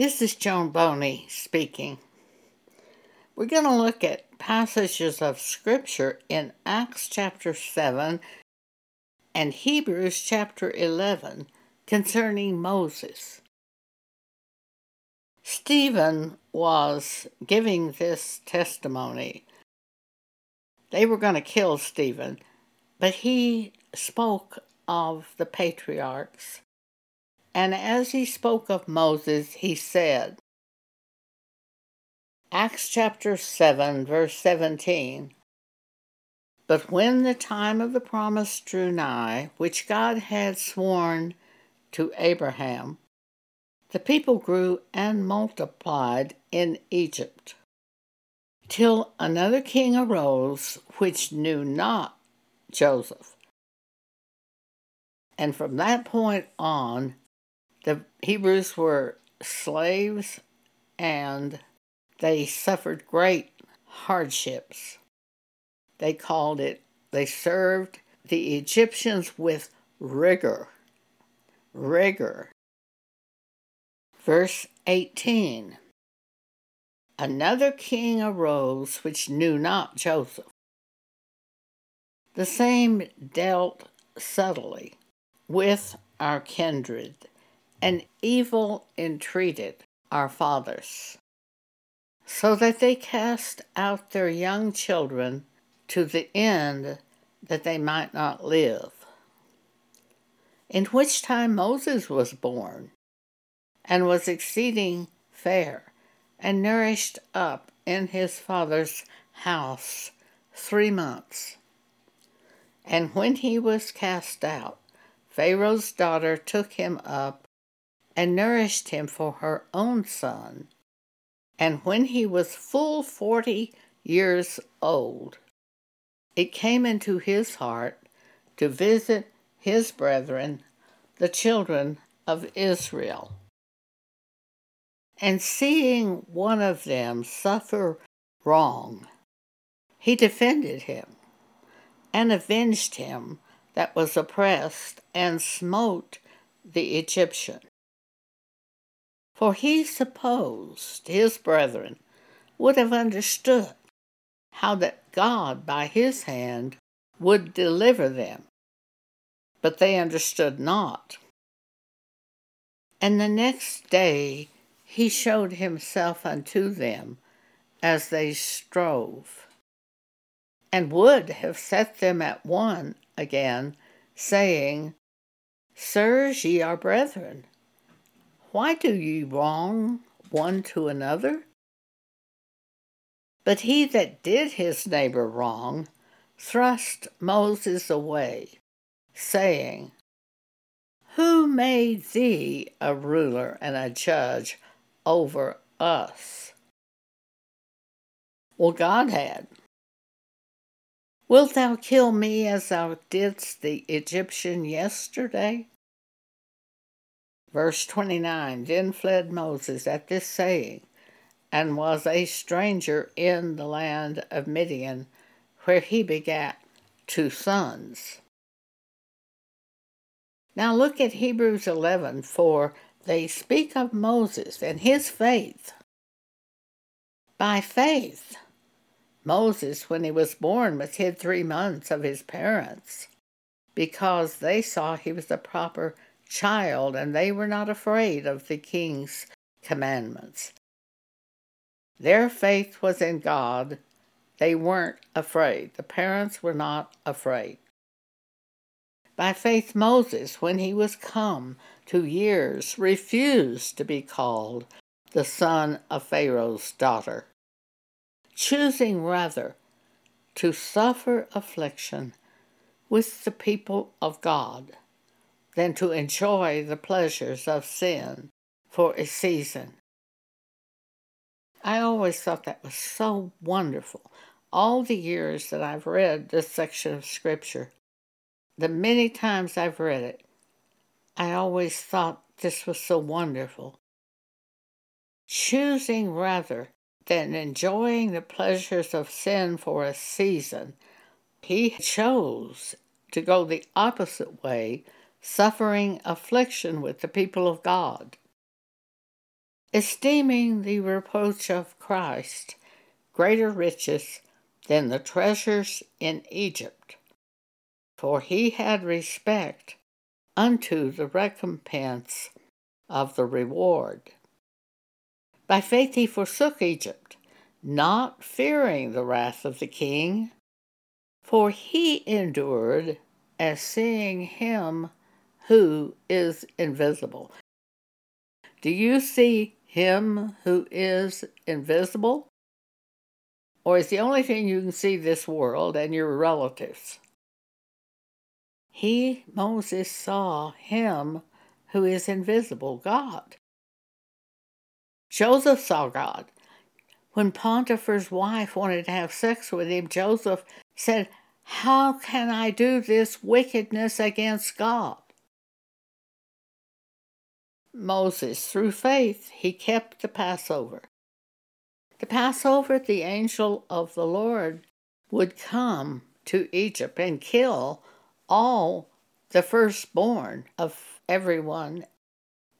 This is Joan Boney speaking. We're going to look at passages of Scripture in Acts chapter 7 and Hebrews chapter 11 concerning Moses. Stephen was giving this testimony. They were going to kill Stephen, but he spoke of the patriarchs. And as he spoke of Moses, he said, Acts chapter 7, verse 17. But when the time of the promise drew nigh, which God had sworn to Abraham, the people grew and multiplied in Egypt, till another king arose which knew not Joseph. And from that point on, the Hebrews were slaves and they suffered great hardships. They called it, they served the Egyptians with rigor. Rigor. Verse 18 Another king arose which knew not Joseph. The same dealt subtly with our kindred, and evil entreated our fathers so that they cast out their young children to the end that they might not live. In which time Moses was born, and was exceeding fair, and nourished up in his father's house three months. And when he was cast out, Pharaoh's daughter took him up and nourished him for her own son and when he was full forty years old, it came into his heart to visit his brethren, the children of Israel. And seeing one of them suffer wrong, he defended him and avenged him that was oppressed and smote the Egyptian. For he supposed his brethren would have understood how that God by his hand would deliver them. But they understood not. And the next day he showed himself unto them as they strove, and would have set them at one again, saying, Sirs, ye are brethren. Why do ye wrong one to another? But he that did his neighbor wrong thrust Moses away, saying, Who made thee a ruler and a judge over us? Well, God had. Wilt thou kill me as thou didst the Egyptian yesterday? Verse 29 Then fled Moses at this saying, and was a stranger in the land of Midian, where he begat two sons. Now look at Hebrews 11, for they speak of Moses and his faith. By faith, Moses, when he was born, was hid three months of his parents, because they saw he was the proper child, and they were not afraid of the king's commandments. Their faith was in God. They weren't afraid. The parents were not afraid. By faith, Moses, when he was come to years, refused to be called the son of Pharaoh's daughter, choosing rather to suffer affliction with the people of God than to enjoy the pleasures of sin for a season. I always thought that was so wonderful. All the years that I've read this section of Scripture, the many times I've read it, I always thought this was so wonderful. Choosing rather than enjoying the pleasures of sin for a season, he chose to go the opposite way suffering affliction with the people of God. esteeming the reproach of Christ greater riches than the treasures in Egypt, for he had respect unto the recompense of the reward. By faith he forsook Egypt, not fearing the wrath of the king, for he endured as seeing him who is invisible. Do you see him who is invisible? Or is the only thing you can see this world and your relatives? He, Moses, saw him who is invisible, God. Joseph saw God. When Potiphar's wife wanted to have sex with him, Joseph said, How can I do this wickedness against God? Moses, through faith, he kept the Passover. The Passover, the angel of the Lord would come to Egypt and kill all the firstborn of everyone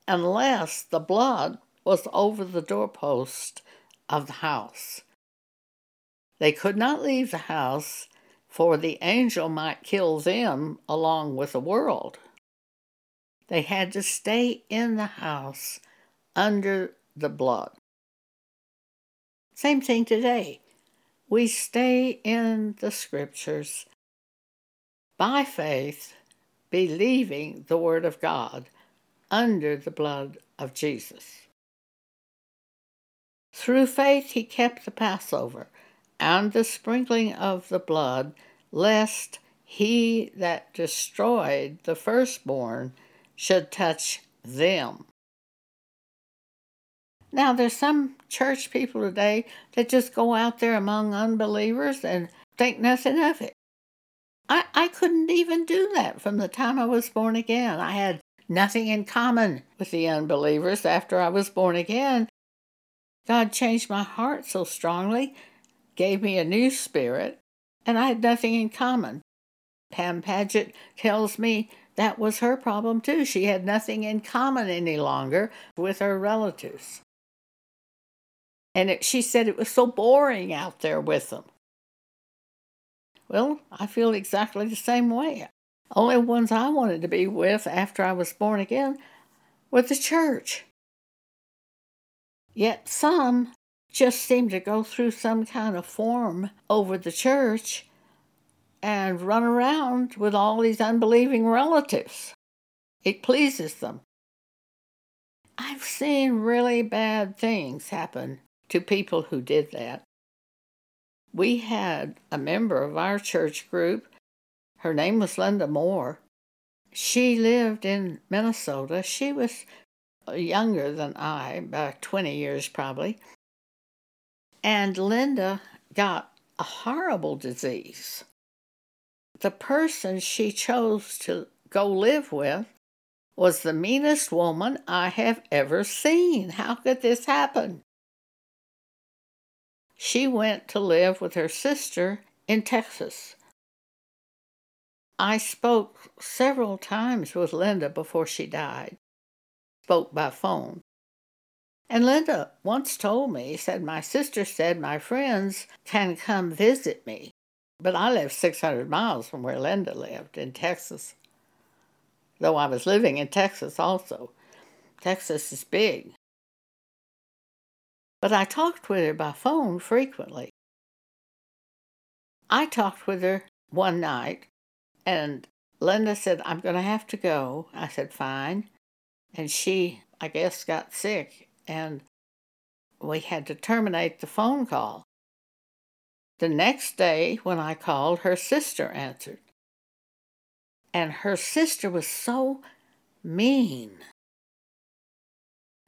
unless the blood was over the doorpost of the house. They could not leave the house, for the angel might kill them along with the world. They had to stay in the house under the blood. Same thing today. We stay in the scriptures by faith, believing the Word of God under the blood of Jesus. Through faith he kept the Passover and the sprinkling of the blood, lest he that destroyed the firstborn should touch them. Now, there's some church people today that just go out there among unbelievers and think nothing of it. I, I couldn't even do that from the time I was born again. I had nothing in common with the unbelievers after I was born again. God changed my heart so strongly, gave me a new spirit, and I had nothing in common. Pam Paget tells me that was her problem too. She had nothing in common any longer with her relatives. And it, she said it was so boring out there with them. Well, I feel exactly the same way. Only ones I wanted to be with after I was born again were the church. Yet some just seem to go through some kind of form over the church and run around with all these unbelieving relatives. It pleases them. I've seen really bad things happen to people who did that. We had a member of our church group, her name was Linda Moore. She lived in Minnesota. She was younger than I, about 20 years probably. And Linda got a horrible disease the person she chose to go live with was the meanest woman I have ever seen. How could this happen? She went to live with her sister in Texas. I spoke several times with Linda before she died, spoke by phone. And Linda once told me, said, My sister said my friends can come visit me. But I lived 600 miles from where Linda lived in Texas, though I was living in Texas also. Texas is big. But I talked with her by phone frequently. I talked with her one night, and Linda said, I'm going to have to go. I said, fine. And she, I guess, got sick, and we had to terminate the phone call. The next day, when I called, her sister answered. And her sister was so mean.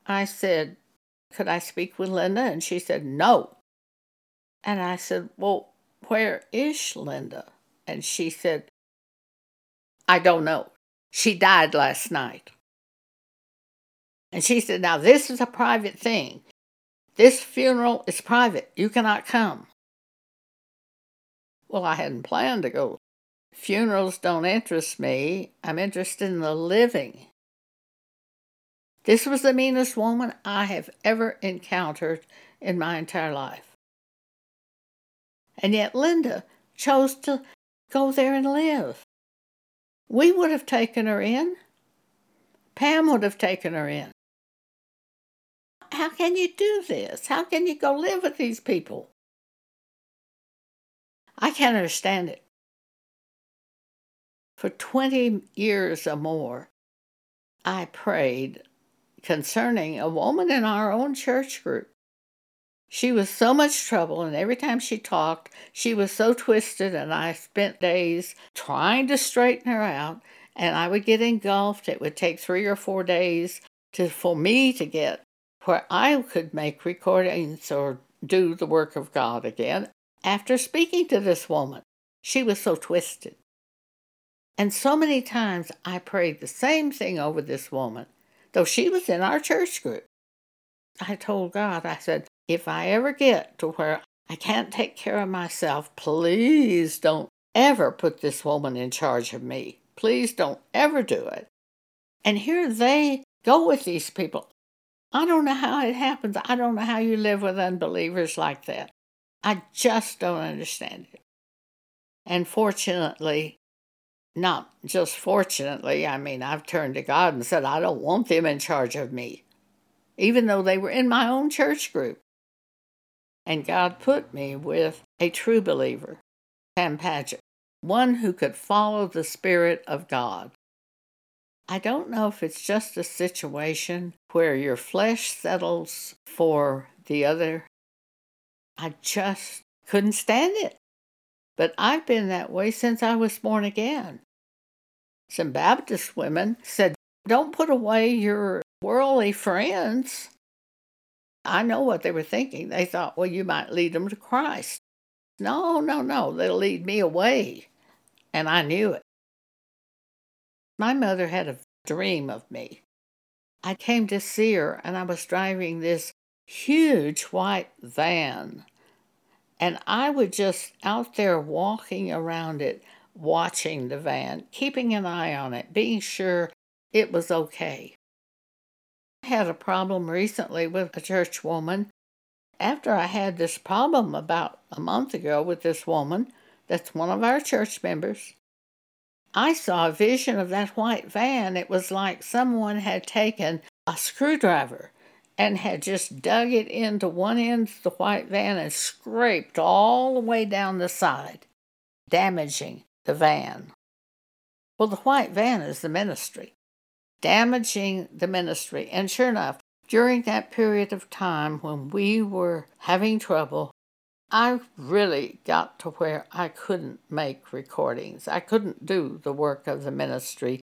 I said, Could I speak with Linda? And she said, No. And I said, Well, where is Linda? And she said, I don't know. She died last night. And she said, Now, this is a private thing. This funeral is private. You cannot come. Well, I hadn't planned to go. Funerals don't interest me. I'm interested in the living. This was the meanest woman I have ever encountered in my entire life. And yet Linda chose to go there and live. We would have taken her in. Pam would have taken her in. How can you do this? How can you go live with these people? I can't understand it. For 20 years or more, I prayed concerning a woman in our own church group. She was so much trouble, and every time she talked, she was so twisted, and I spent days trying to straighten her out, and I would get engulfed. It would take three or four days to for me to get where I could make recordings or do the work of God again after speaking to this woman. She was so twisted. And so many times I prayed the same thing over this woman, though she was in our church group. I told God, I said, if I ever get to where I can't take care of myself, please don't ever put this woman in charge of me. Please don't ever do it. And here they go with these people. I don't know how it happens. I don't know how you live with unbelievers like that. I just don't understand it. And fortunately, not just fortunately, I mean, I've turned to God and said, I don't want them in charge of me, even though they were in my own church group. And God put me with a true believer, Pam Paget, one who could follow the Spirit of God. I don't know if it's just a situation where your flesh settles for the other. I just couldn't stand it. But I've been that way since I was born again. Some Baptist women said, Don't put away your worldly friends. I know what they were thinking. They thought, well, you might lead them to Christ. No, no, no, they'll lead me away. And I knew it. My mother had a dream of me. I came to see her, and I was driving this huge white van. And I was just out there walking around it, watching the van, keeping an eye on it, being sure it was okay. I had a problem recently with a church woman. After I had this problem about a month ago with this woman, that's one of our church members, I saw a vision of that white van. It was like someone had taken a screwdriver and had just dug it into one end of the white van and scraped all the way down the side, damaging the van. Well, the white van is the ministry damaging the ministry. And sure enough, during that period of time when we were having trouble, I really got to where I couldn't make recordings. I couldn't do the work of the ministry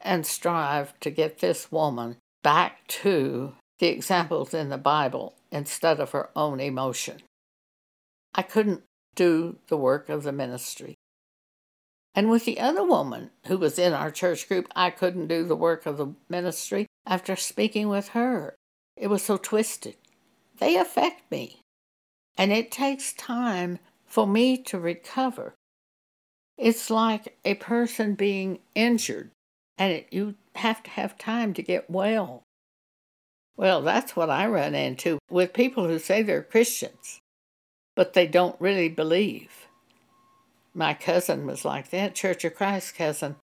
and strive to get this woman back to the examples in the Bible instead of her own emotion. I couldn't do the work of the ministry. And with the other woman who was in our church group, I couldn't do the work of the ministry after speaking with her. It was so twisted. They affect me. And it takes time for me to recover. It's like a person being injured, and it, you have to have time to get well. Well, that's what I run into with people who say they're Christians, but they don't really believe. My cousin was like that, Church of Christ cousin.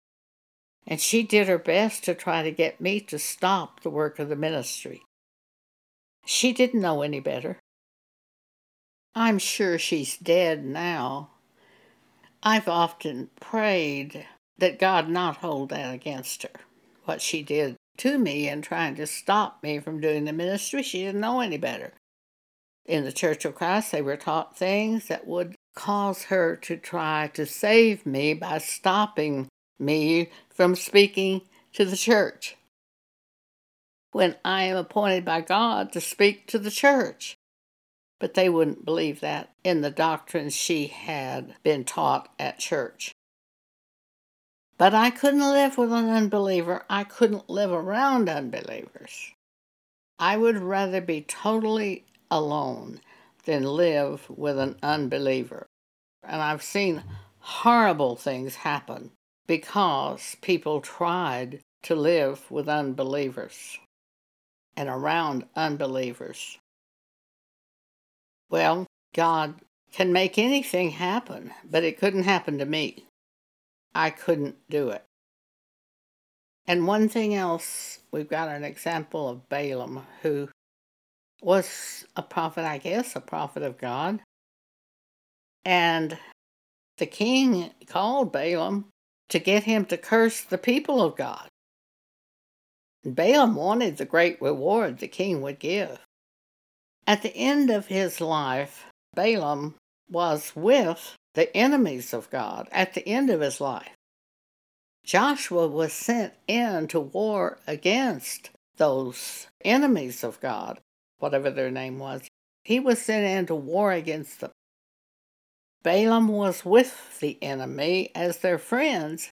And she did her best to try to get me to stop the work of the ministry. She didn't know any better. I'm sure she's dead now. I've often prayed that God not hold that against her, what she did to me and trying to stop me from doing the ministry. She didn't know any better. In the Church of Christ, they were taught things that would cause her to try to save me by stopping me from speaking to the church when I am appointed by God to speak to the church. But they wouldn't believe that in the doctrines she had been taught at church. But I couldn't live with an unbeliever. I couldn't live around unbelievers. I would rather be totally alone than live with an unbeliever. And I've seen horrible things happen because people tried to live with unbelievers. and around unbelievers. Well, God can make anything happen, but it couldn't happen to me. I couldn't do it. And one thing else, we've got an example of Balaam, who was a prophet, I guess, a prophet of God. And the king called Balaam to get him to curse the people of God. Balaam wanted the great reward the king would give. At the end of his life, Balaam was with the enemies of God at the end of his life. Joshua was sent in to war against those enemies of God, whatever their name was. He was sent in to war against them. Balaam was with the enemy as their friends,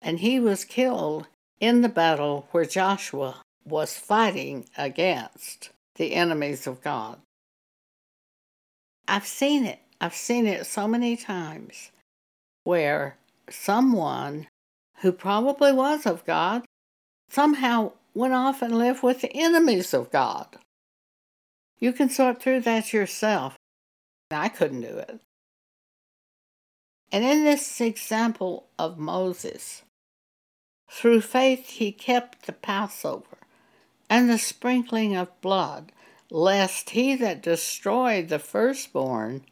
and he was killed in the battle where Joshua was fighting against the enemies of God. I've seen it. I've seen it so many times where someone who probably was of God somehow went off and lived with the enemies of God. You can sort through that yourself. I couldn't do it. And in this example of Moses, through faith he kept the Passover and the sprinkling of blood, lest he that destroyed the firstborn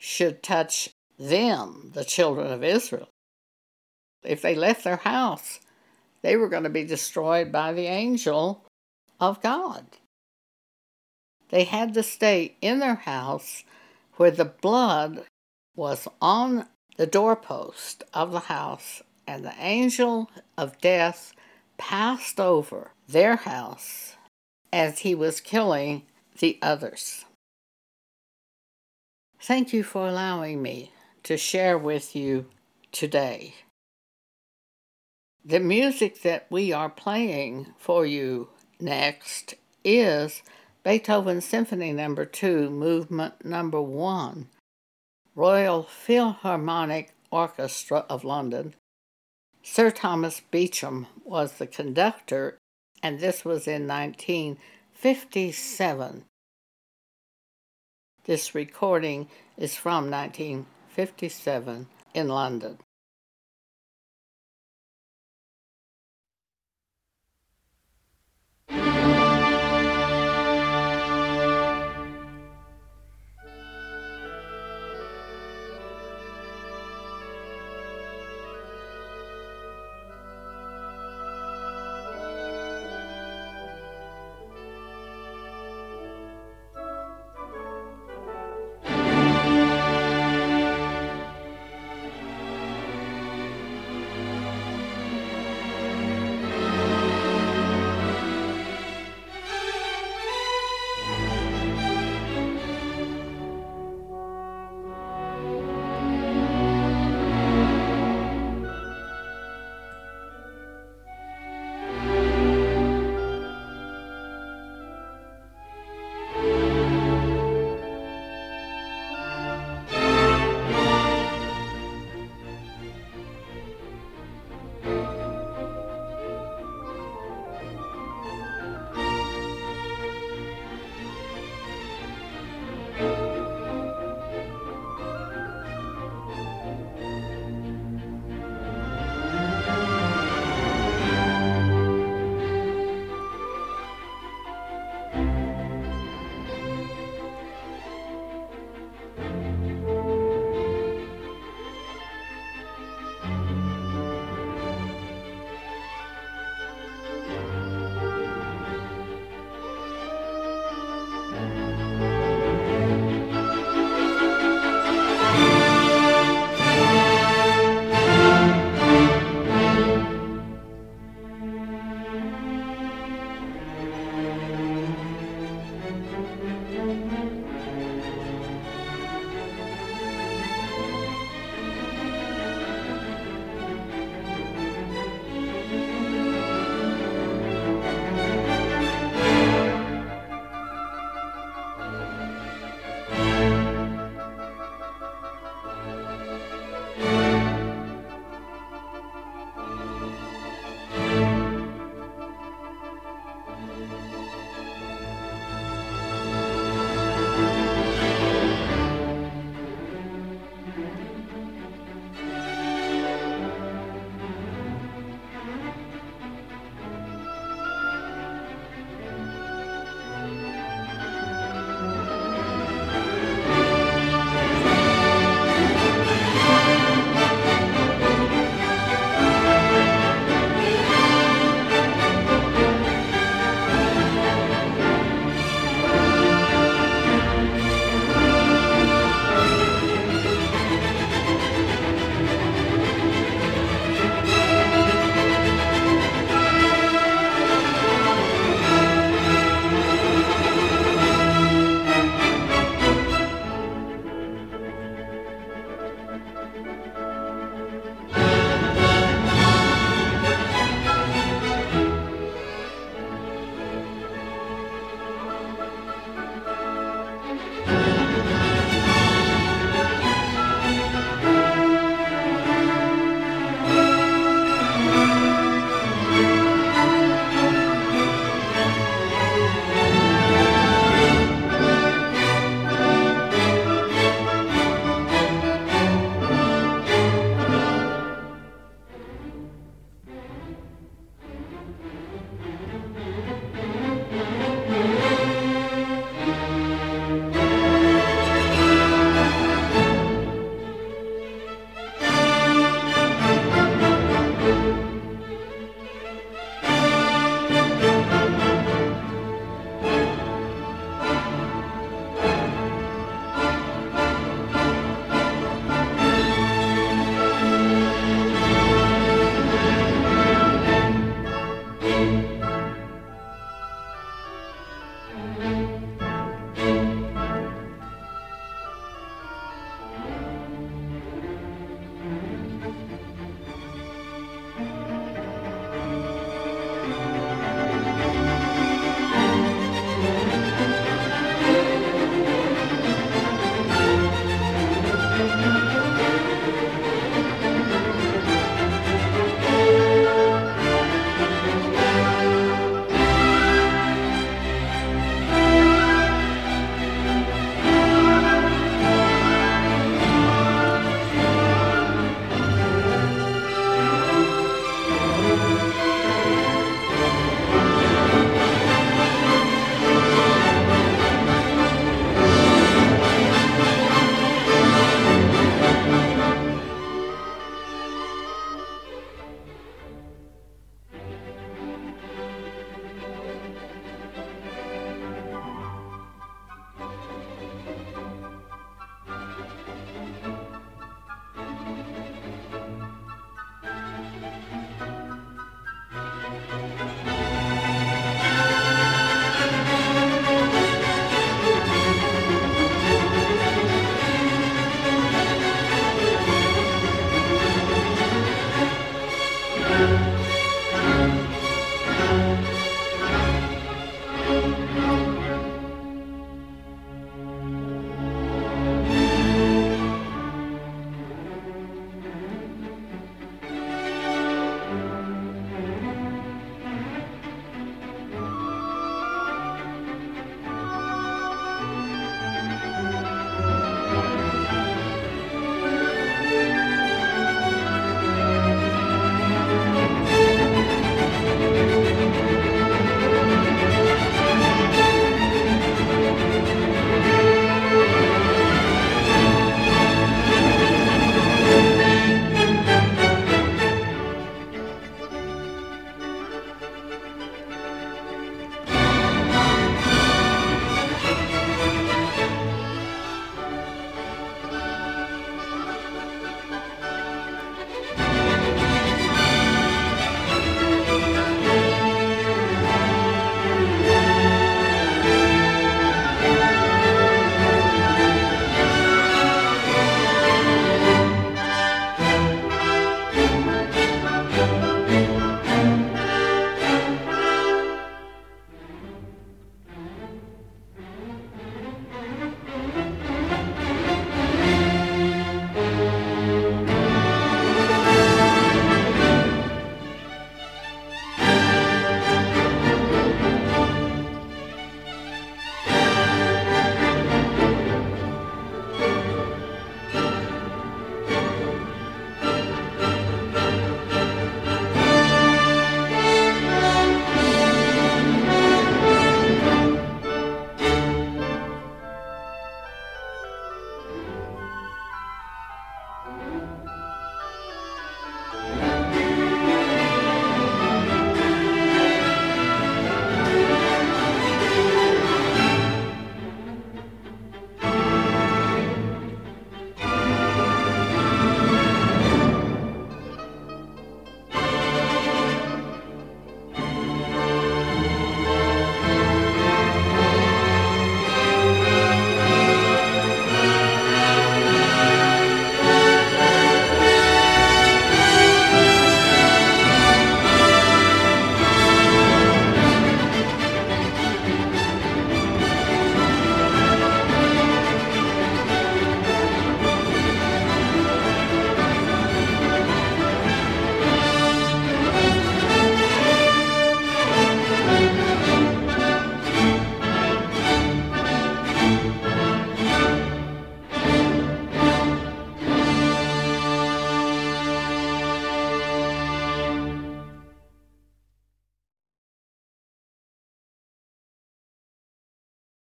should touch them, the children of Israel. If they left their house, they were going to be destroyed by the angel of God. They had to stay in their house where the blood was on the doorpost of the house, and the angel of death passed over their house as he was killing the others. Thank you for allowing me to share with you today. The music that we are playing for you next is Beethoven Symphony Number no. 2, Movement Number no. 1 Royal Philharmonic Orchestra of London. Sir Thomas Beecham was the conductor, and this was in 1957. This recording is from 1957 in London.